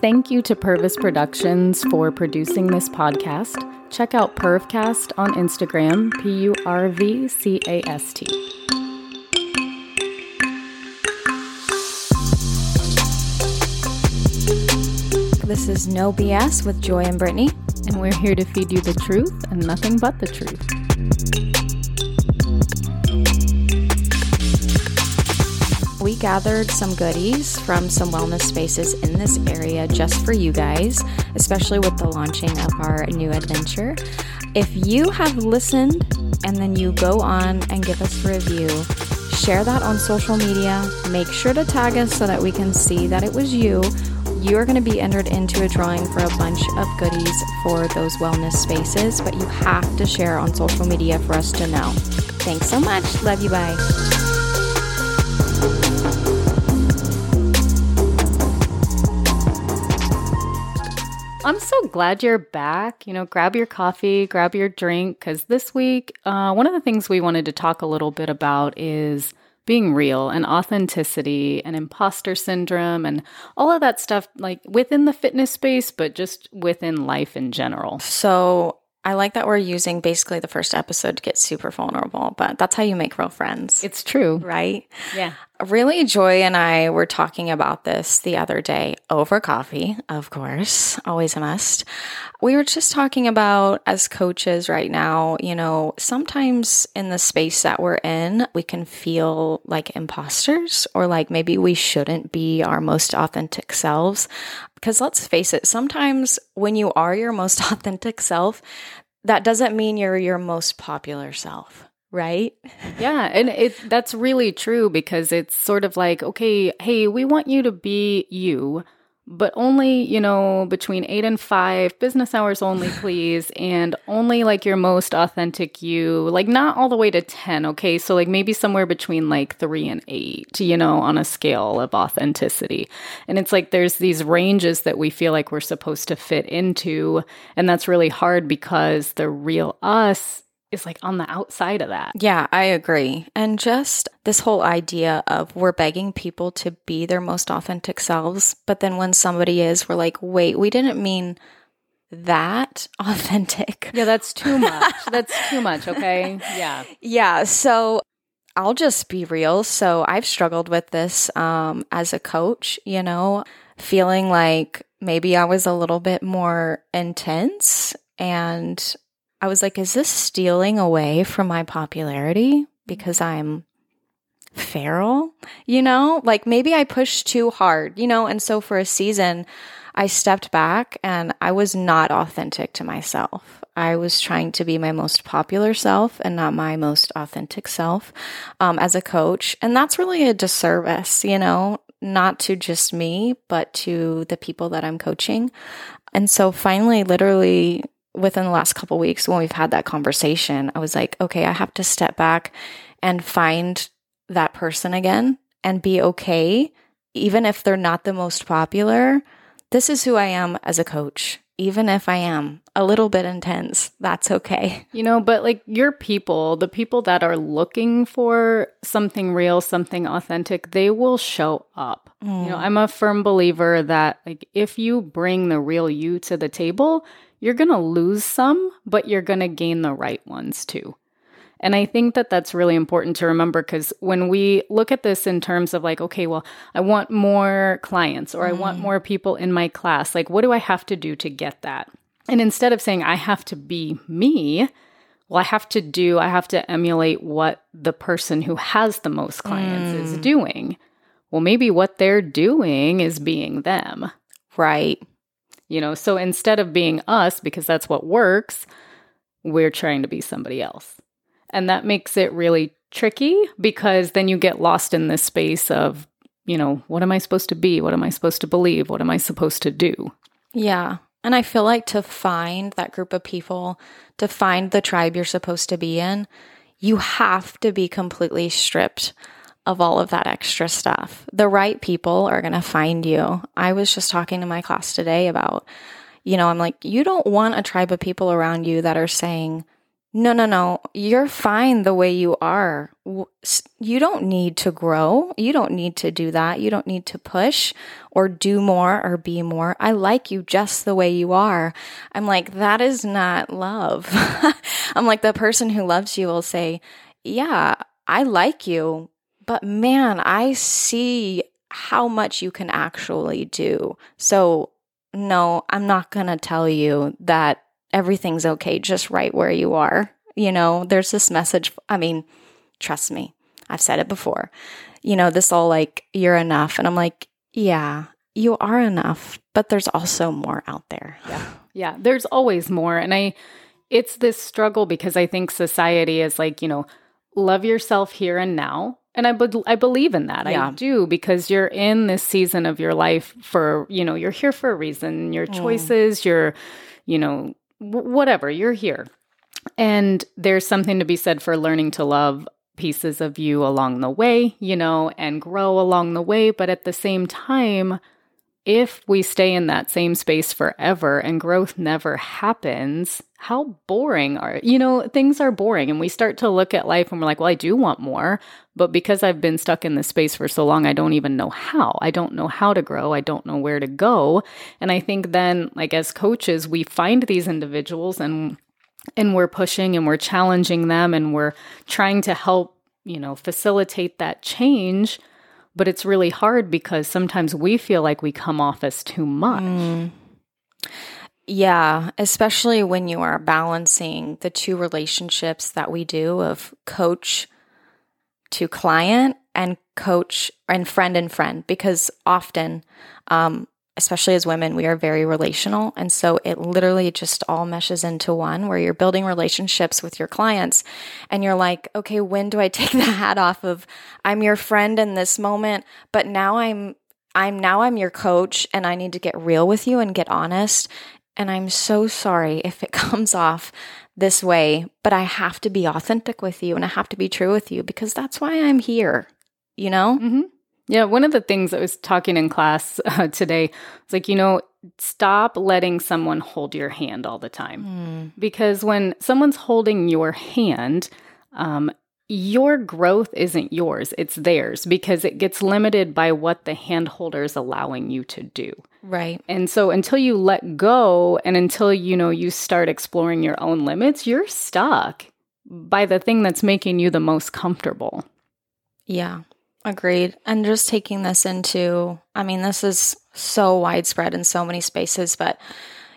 Thank you to Purvis Productions for producing this podcast. Check out Purvcast on Instagram, P U R V C A S T. This is No BS with Joy and Brittany. And we're here to feed you the truth and nothing but the truth. Gathered some goodies from some wellness spaces in this area just for you guys, especially with the launching of our new adventure. If you have listened and then you go on and give us a review, share that on social media. Make sure to tag us so that we can see that it was you you are going to be entered into a drawing for a bunch of goodies for those wellness spaces, but you have to share on social media for us to know. Thanks so much. Love you. Bye. I'm so glad you're back. You know, grab your coffee, grab your drink, because this week, uh, one of the things we wanted to talk a little bit about is being real and authenticity and imposter syndrome and all of that stuff, like within the fitness space, but just within life in general. So I like that we're using basically the first episode to get super vulnerable, but that's how you make real friends. It's true. Right? Yeah. Really, Joy and I were talking about this the other day over coffee, of course, always a must. We were just talking about as coaches right now, you know, sometimes in the space that we're in, we can feel like imposters or like maybe we shouldn't be our most authentic selves. Because let's face it, sometimes when you are your most authentic self, that doesn't mean you're your most popular self right? Yeah, and it that's really true because it's sort of like, okay, hey, we want you to be you, but only, you know, between 8 and 5, business hours only, please, and only like your most authentic you, like not all the way to 10, okay? So like maybe somewhere between like 3 and 8, you know, on a scale of authenticity. And it's like there's these ranges that we feel like we're supposed to fit into, and that's really hard because the real us is like on the outside of that. Yeah, I agree. And just this whole idea of we're begging people to be their most authentic selves, but then when somebody is, we're like, wait, we didn't mean that authentic. Yeah, that's too much. that's too much, okay? Yeah. Yeah. So I'll just be real. So I've struggled with this um, as a coach, you know, feeling like maybe I was a little bit more intense and I was like, is this stealing away from my popularity because I'm feral? You know, like maybe I pushed too hard, you know? And so for a season, I stepped back and I was not authentic to myself. I was trying to be my most popular self and not my most authentic self um, as a coach. And that's really a disservice, you know, not to just me, but to the people that I'm coaching. And so finally, literally within the last couple weeks when we've had that conversation, I was like, okay, I have to step back and find that person again and be okay, even if they're not the most popular. This is who I am as a coach. Even if I am a little bit intense, that's okay. You know, but like your people, the people that are looking for something real, something authentic, they will show up. Mm. You know, mm. I'm a firm believer that like if you bring the real you to the table, you're going to lose some, but you're going to gain the right ones too. And I think that that's really important to remember because when we look at this in terms of like, okay, well, I want more clients or mm. I want mm. more people in my class, like, what do I have to do to get that? And instead of saying I have to be me, well, I have to do, I have to emulate what the person who has the most clients mm. is doing. Well, maybe what they're doing is being them. Right. You know, so instead of being us, because that's what works, we're trying to be somebody else. And that makes it really tricky because then you get lost in this space of, you know, what am I supposed to be? What am I supposed to believe? What am I supposed to do? Yeah. And I feel like to find that group of people, to find the tribe you're supposed to be in, you have to be completely stripped of all of that extra stuff. The right people are going to find you. I was just talking to my class today about, you know, I'm like, you don't want a tribe of people around you that are saying, no, no, no, you're fine the way you are. You don't need to grow. You don't need to do that. You don't need to push or do more or be more. I like you just the way you are. I'm like, that is not love. I'm like, the person who loves you will say, yeah, I like you, but man, I see how much you can actually do. So, no, I'm not going to tell you that everything's okay just right where you are. You know, there's this message. I mean, trust me, I've said it before. You know, this all like, you're enough. And I'm like, yeah, you are enough, but there's also more out there. Yeah. Yeah. There's always more. And I, it's this struggle because I think society is like, you know, love yourself here and now. And I, be- I believe in that. Yeah. I do because you're in this season of your life for, you know, you're here for a reason. Your mm. choices, mm. your, you know, whatever, you're here. And there's something to be said for learning to love pieces of you along the way, you know, and grow along the way. But at the same time, if we stay in that same space forever and growth never happens, how boring are, you know, things are boring. And we start to look at life and we're like, well, I do want more. But because I've been stuck in this space for so long, I don't even know how. I don't know how to grow. I don't know where to go. And I think then, like, as coaches, we find these individuals and and we're pushing and we're challenging them and we're trying to help, you know, facilitate that change. But it's really hard because sometimes we feel like we come off as too much. Mm. Yeah, especially when you are balancing the two relationships that we do of coach to client and coach and friend and friend, because often um, especially as women, we are very relational. And so it literally just all meshes into one where you're building relationships with your clients and you're like, okay, when do I take the hat off of I'm your friend in this moment, but now I'm I'm now I'm your coach and I need to get real with you and get honest. And I'm so sorry if it comes off this way, but I have to be authentic with you and I have to be true with you because that's why I'm here, you know? Mm-hmm. Yeah, one of the things I was talking in class uh, today was like, you know, stop letting someone hold your hand all the time. Mm. Because when someone's holding your hand, um, your growth isn't yours, it's theirs because it gets limited by what the hand holder is allowing you to do. Right. And so until you let go and until you know you start exploring your own limits, you're stuck by the thing that's making you the most comfortable. Yeah. Agreed. And just taking this into, I mean, this is so widespread in so many spaces, but,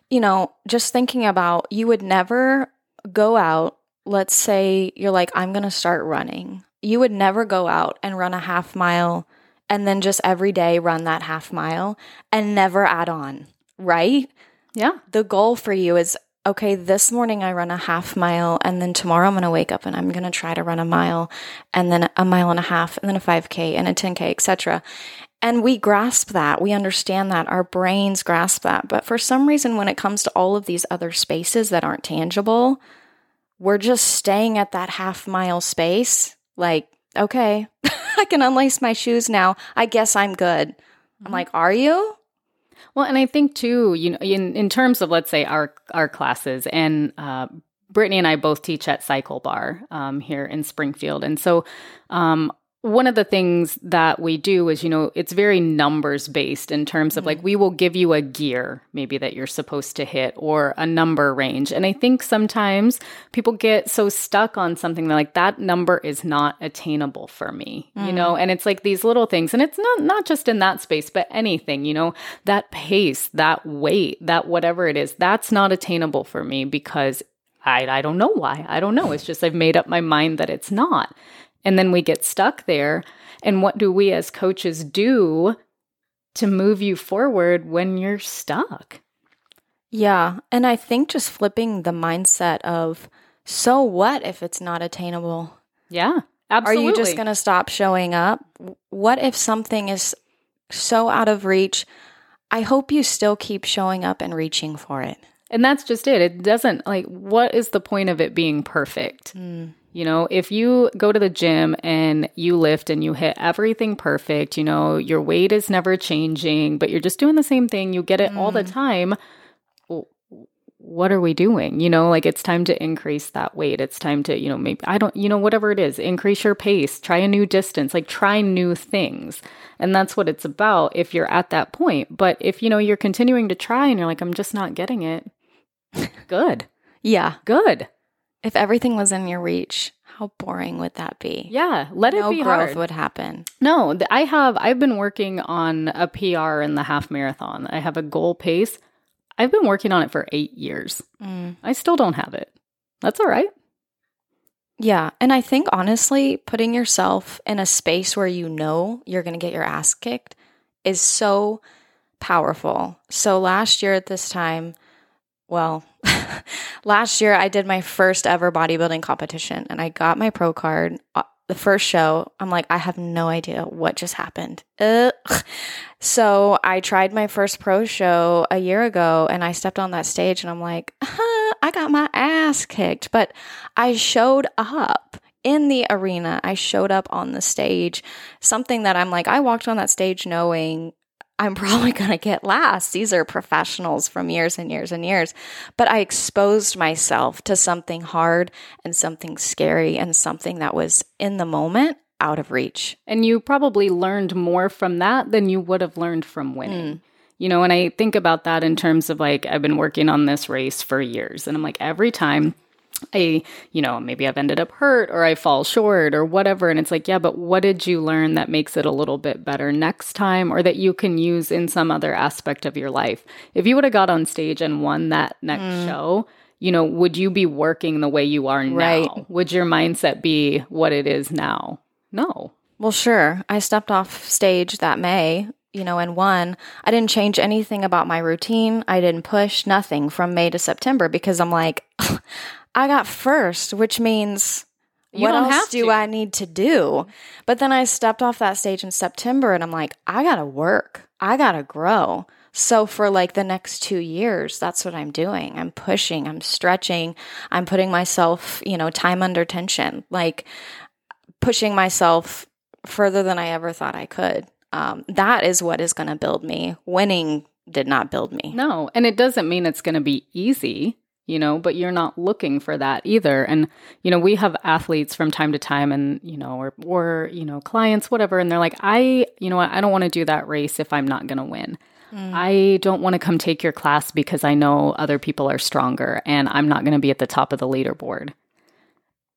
you know, just thinking about you would never go out, let's say you're like, I'm going to start running. You would never go out and run a half mile and then just every day run that half mile and never add on, right? Yeah. The goal for you is okay, this morning I run a half mile, and then tomorrow I'm going to wake up and I'm going to try to run a mile, and then a mile and a half, and then a 5K and a 10K, etc. And we grasp that. We understand that. Our brains grasp that. But for some reason, when it comes to all of these other spaces that aren't tangible, we're just staying at that half mile space. Like, okay, I can unlace my shoes now. I guess I'm good. I'm mm-hmm. like, are you? Well, and I think too, you know, in in terms of let's say our our classes, and uh, Brittany and I both teach at CycleBar um, here in Springfield, and so um, one of the things that we do is, you know, it's very numbers based in terms of like, mm-hmm. we will give you a gear maybe that you're supposed to hit or a number range. And I think sometimes people get so stuck on something like that number is not attainable for me, mm. you know, mm. and it's like these little things. And it's not, not just in that space, but anything, you know, that pace, that weight, that whatever it is, that's not attainable for me because I, I don't know why. I don't know. It's just I've made up my mind that it's not. And then we get stuck there. And what do we as coaches do to move you forward when you're stuck? Yeah. And I think just flipping the mindset of, so what if it's not attainable? Yeah. Absolutely. Are you just going to stop showing up? What if something is so out of reach? I hope you still keep showing up and reaching for it. And that's just it. It doesn't like what is the point of it being perfect? Mm. You know, if you go to the gym and you lift and you hit everything perfect, you know, your weight is never changing, but you're just doing the same thing, you get it mm. all the mm. time. what are we doing? You know, like it's time to increase that weight. It's time to, you know, maybe I don't, you know, whatever it is, increase your pace, try a new distance, like try new things. And that's what it's about if you're at that point. But if, you know, you're continuing to try and you're like, I'm just not getting it, good. Yeah. Good. If everything was in your reach, how boring would that be? Yeah, let no it be growth hard. would happen. No, I have. I've been working on a PR in the half marathon. I have a goal pace. I've been working on it for eight years. Mm. I still don't have it. That's all right. Yeah. And I think honestly, putting yourself in a space where you know you're going to get your ass kicked is so powerful. So last year at this time, well, last year I did my first ever bodybuilding competition and I got my pro card. Uh, The first show, I'm like, I have no idea what just happened. Ugh. So I tried my first pro show a year ago and I stepped on that stage and I'm like, huh, I got my ass kicked. But I showed up in the arena. I showed up on the stage. Something that I'm like, I walked on that stage knowing I'm probably going to get last. These are professionals from years and years and years. But I exposed myself to something hard and something scary and something that was in the moment out of reach. And you probably learned more from that than you would have learned from winning. Mm. You know, and I think about that in terms of like, I've been working on this race for years. And I'm like, every time I, you know, maybe I've ended up hurt or I fall short or whatever. And it's like, yeah, but what did you learn that makes it a little bit better next time or that you can use in some other aspect of your life? If you would have got on stage and won that next mm. show, you know, would you be working the way you are now? Right. Would your mindset be what it is now? No. Well, sure. I stepped off stage that May, you know, and won. I didn't change anything about my routine. I didn't push nothing from May to September because I'm like, I got first, which means You what else do to. I need to do? But then I stepped off that stage in September and I'm like, I got to work. I got to grow. So for like the next 2 years, that's what I'm doing. I'm pushing, I'm stretching, I'm putting myself, you know, time under tension. Like pushing myself further than I ever thought I could. Um, that is what is going to build me. Winning did not build me. No, and it doesn't mean it's going to be easy, you know, but you're not looking for that either. And you know, we have athletes from time to time and, you know, or or, you know, clients whatever and they're like, "I, you know what, I don't want to do that race if I'm not going to win." Mm. I don't want to come take your class because I know other people are stronger and I'm not going to be at the top of the leaderboard.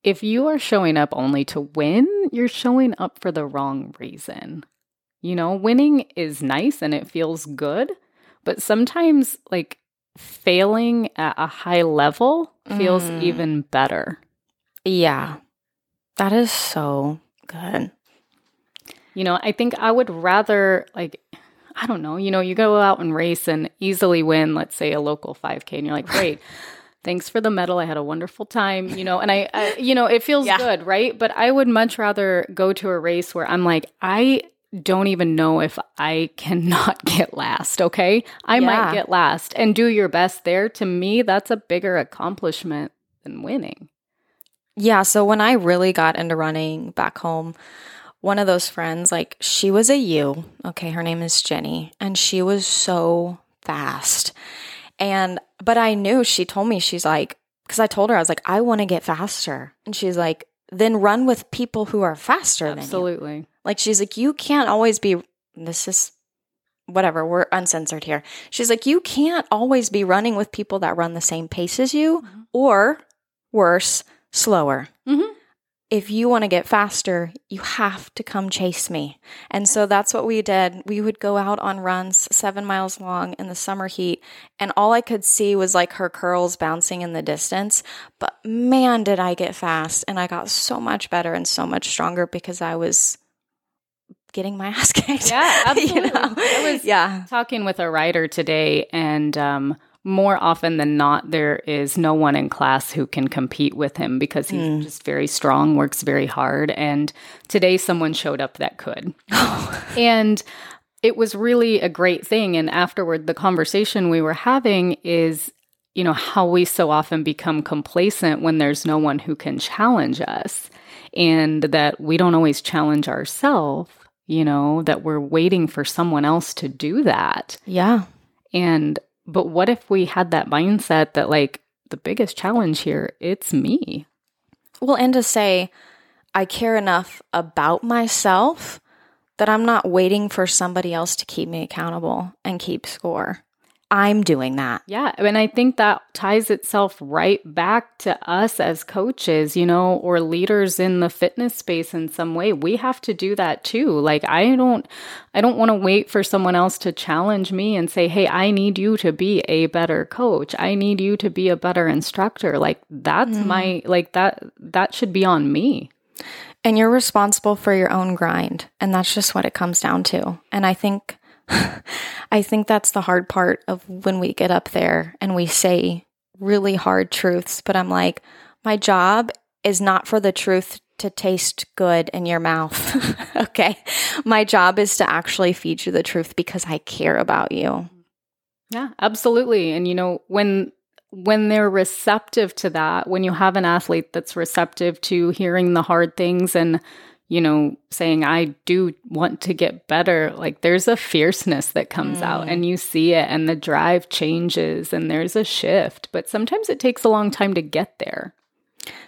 If you are showing up only to win, you're showing up for the wrong reason. You know, winning is nice and it feels good, but sometimes like failing at a high level feels Mm. even better. Yeah. That is so good. You know, I think I would rather like I don't know, you know, you go out and race and easily win, let's say a local 5K and you're like, "Great. Thanks for the medal. I had a wonderful time." You know, and I, I you know, it feels Yeah. good, right? But I would much rather go to a race where I'm like, I don't even know if I cannot get last, okay? I Yeah. might get last and do your best there. To me, that's a bigger accomplishment than winning. Yeah. So when I really got into running back home, one of those friends, like she was a U. Okay. Her name is Jenny. And she was so fast. And, but I knew she told me, she's like, because I told her, I was like, I want to get faster. And she's like, then run with people who are faster than you. Absolutely. Like she's like, you can't always be this is whatever, we're uncensored here. She's like, you can't always be running with people that run the same pace as you or worse, slower. Mhm. If you want to get faster, you have to come chase me. And so that's what we did. We would go out on runs seven miles long in the summer heat, and all I could see was like her curls bouncing in the distance. But man, did I get fast. And I got so much better and so much stronger because I was getting my ass kicked. Yeah, absolutely. you know? I was- yeah. talking with a rider today and um, more often than not there is no one in class who can compete with him because he's Hmm. just very strong works very hard and today someone showed up that could and it was really a great thing and afterward the conversation we were having is you know how we so often become complacent when there's no one who can challenge us and that we don't always challenge ourselves you know that we're waiting for someone else to do that Yeah. and but what if we had that mindset that like the biggest challenge here, it's me. Well, and to say, I care enough about myself that I'm not waiting for somebody else to keep me accountable and keep score. I'm doing that. Yeah. And I think that ties itself right back to us as coaches, you know, or leaders in the fitness space in some way. We have to do that too. Like I don't I don't want to wait for someone else to challenge me and say, "Hey, I need you to be a better coach. I need you to be a better instructor." Like that's mm. my like that that should be on me. And you're responsible for your own grind. And that's just what it comes down to. And I think I think that's the hard part of when we get up there and we say really hard truths. But I'm like, my job is not for the truth to taste good in your mouth. okay. My job is to actually feed you the truth because I care about you. Yeah, absolutely. And you know, when when they're receptive to that, when you have an athlete that's receptive to hearing the hard things and you know, saying, I do want to get better, like there's a fierceness that comes mm. out and you see it and the drive changes and there's a shift. But sometimes it takes a long time to get there.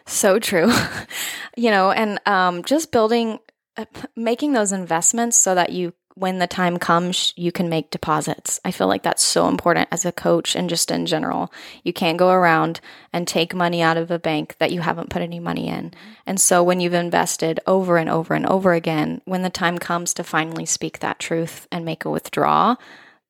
So true. you know, and um, just building, uh, making those investments so that you when the time comes, you can make deposits. I feel like that's so important as a coach and just in general. You can't go around and take money out of a bank that you haven't put any money in. And so when you've invested over and over and over again, when the time comes to finally speak that truth and make a withdrawal,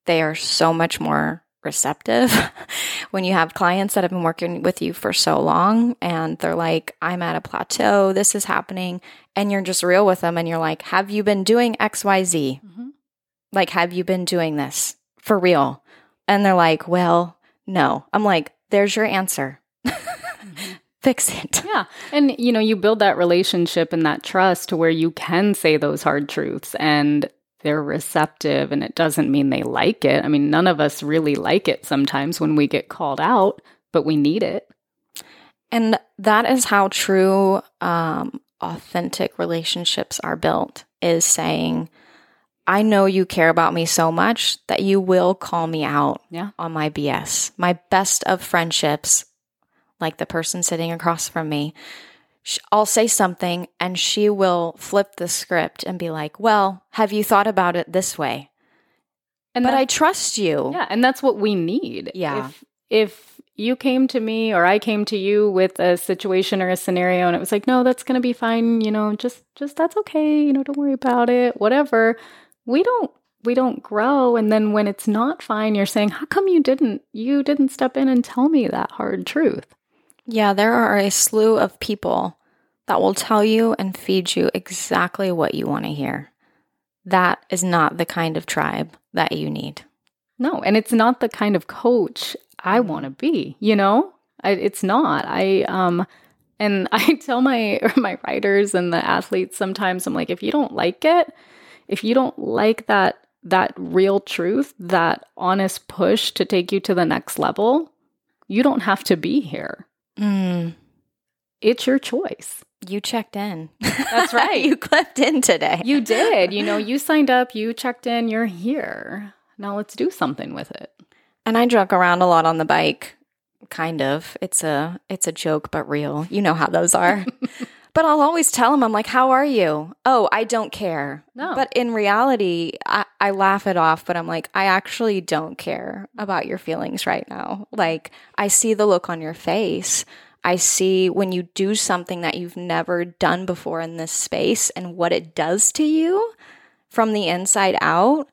they are so much more receptive. when you have clients that have been working with you for so long and they're like, I'm at a plateau, this is happening, and you're just real with them and you're like, Have you been doing XYZ? Mm-hmm. Like, have you been doing this for real? And they're like, Well, no. I'm like, There's your answer. mm-hmm. Fix it. Yeah. And, you know, you build that relationship and that trust to where you can say those hard truths and they're receptive and it doesn't mean they like it. I mean, none of us really like it sometimes when we get called out, but we need it. And that is how true, um, authentic relationships are built is saying, I know you care about me so much that you will call me out yeah. on my BS. My best of friendships, like the person sitting across from me, I'll say something and she will flip the script and be like, Well, have you thought about it this way? And but that, I trust you. Yeah. And that's what we need. Yeah. If, if you came to me or I came to you with a situation or a scenario and it was like, no, that's going to be fine. You know, just, just that's okay. You know, don't worry about it, whatever. We don't, we don't grow. And then when it's not fine, you're saying, how come you didn't, you didn't step in and tell me that hard truth? Yeah, there are a slew of people that will tell you and feed you exactly what you want to hear. That is not the kind of tribe that you need. No, and it's not the kind of coach I want to be, you know? I, it's not. I um and I tell my my riders and the athletes sometimes I'm like if you don't like it, if you don't like that that real truth, that honest push to take you to the next level, you don't have to be here. Mm. It's your choice. You checked in. That's right. you clipped in today. You did. You know, you signed up, you checked in, you're here. Now let's do something with it. And I joke around a lot on the bike. Kind of. It's a it's a joke but real. You know how those are. but I'll always tell them I'm like, "How are you?" "Oh, I don't care." No. But in reality, I, I laugh it off, but I'm like, "I actually don't care about your feelings right now." Like, I see the look on your face I see when you do something that you've never done before in this space and what it does to you from the inside out.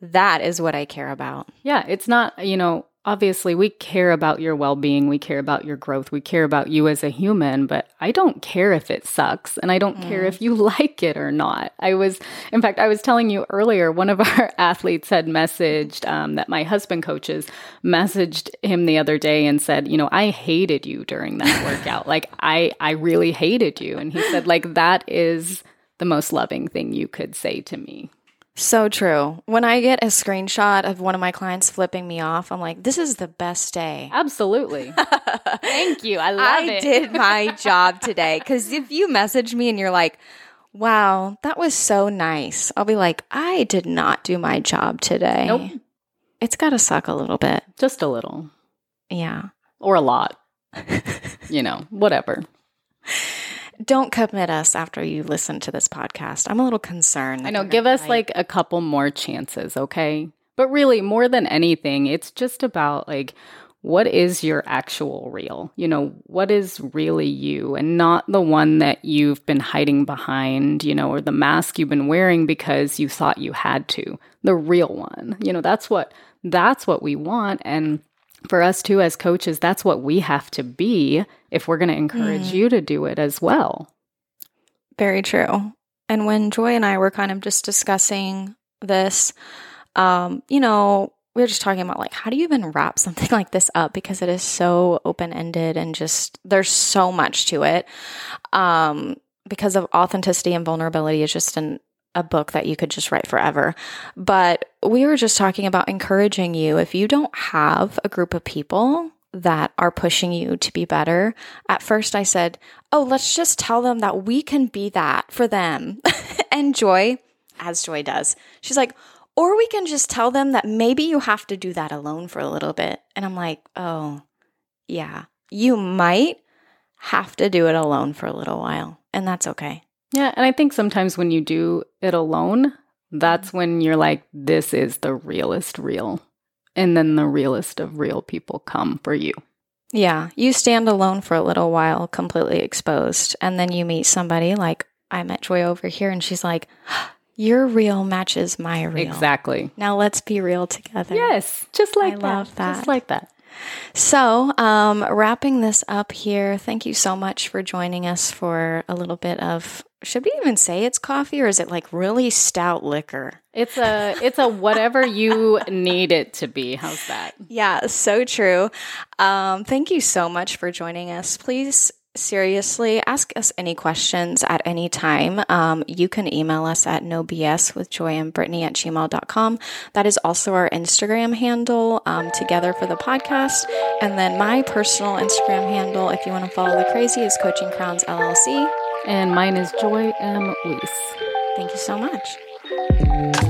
That is what I care about. Yeah, it's not, you know, obviously we care about your well-being we care about your growth we care about you as a human but i don't care if it sucks and i don't mm. care if you like it or not. I was in fact i was telling you earlier one of our athletes had messaged um, that my husband coaches messaged him the other day and said you know i hated you during that workout. Like i i really hated you. And he said like that is the most loving thing you could say to me so true. When I get a screenshot of one of my clients flipping me off, I'm like, this is the best day. Absolutely. Thank you. I love I it. I did my job today. Because if you message me and you're like, wow, that was so nice, I'll be like, I did not do my job today. Nope. it's got to suck a little bit. Just a little. Yeah. Or a lot. you know, whatever. Don't commit us after you listen to this podcast. I'm a little concerned. I know. Give us like, a couple more chances, okay? But really, more than anything, it's just about like, what is your actual real? You know, what is really you and not the one that you've been hiding behind, you know, or the mask you've been wearing because you thought you had to. The real one. You know, that's what that's what we want and for us too as coaches, that's what we have to be if we're going to encourage mm. you to do it as well. Very true. And when Joy and I were kind of just discussing this, um, you know, we were just talking about like how do you even wrap something like this up because it is so open ended and just there's so much to it. Um, because of authenticity and vulnerability is just an a book that you could just write forever. But we were just talking about encouraging you if you don't have a group of people that are pushing you to be better. At first, I said, Oh, let's just tell them that we can be that for them. and Joy, as Joy does, she's like, or we can just tell them that maybe you have to do that alone for a little bit. And I'm like, oh, yeah, you might have to do it alone for a little while. And that's okay. Yeah. And I think sometimes when you do it alone, that's mm-hmm. when you're like, this is the realest real. And then the realest of real people come for you. Yeah. You stand alone for a little while, completely exposed. And then you meet somebody like I met Joy over here, and she's like, your real matches my real. Exactly. Now let's be real together. Yes, just like I that. love that. Just like that. So, um, wrapping this up here, thank you so much for joining us for a little bit of. Should we even say it's coffee, or is it like really stout liquor? It's a it's a whatever you need it to be. How's that? Yeah, so true. Um, thank you so much for joining us. Please seriously, ask us any questions at any time. Um, you can email us at no BS with joy and Brittany at gmail.com. That is also our Instagram handle um, together for the podcast. And then my personal Instagram handle, if you want to follow the crazy, is Coaching Crowns LLC. And mine is Joy M. Weiss. Thank you so much.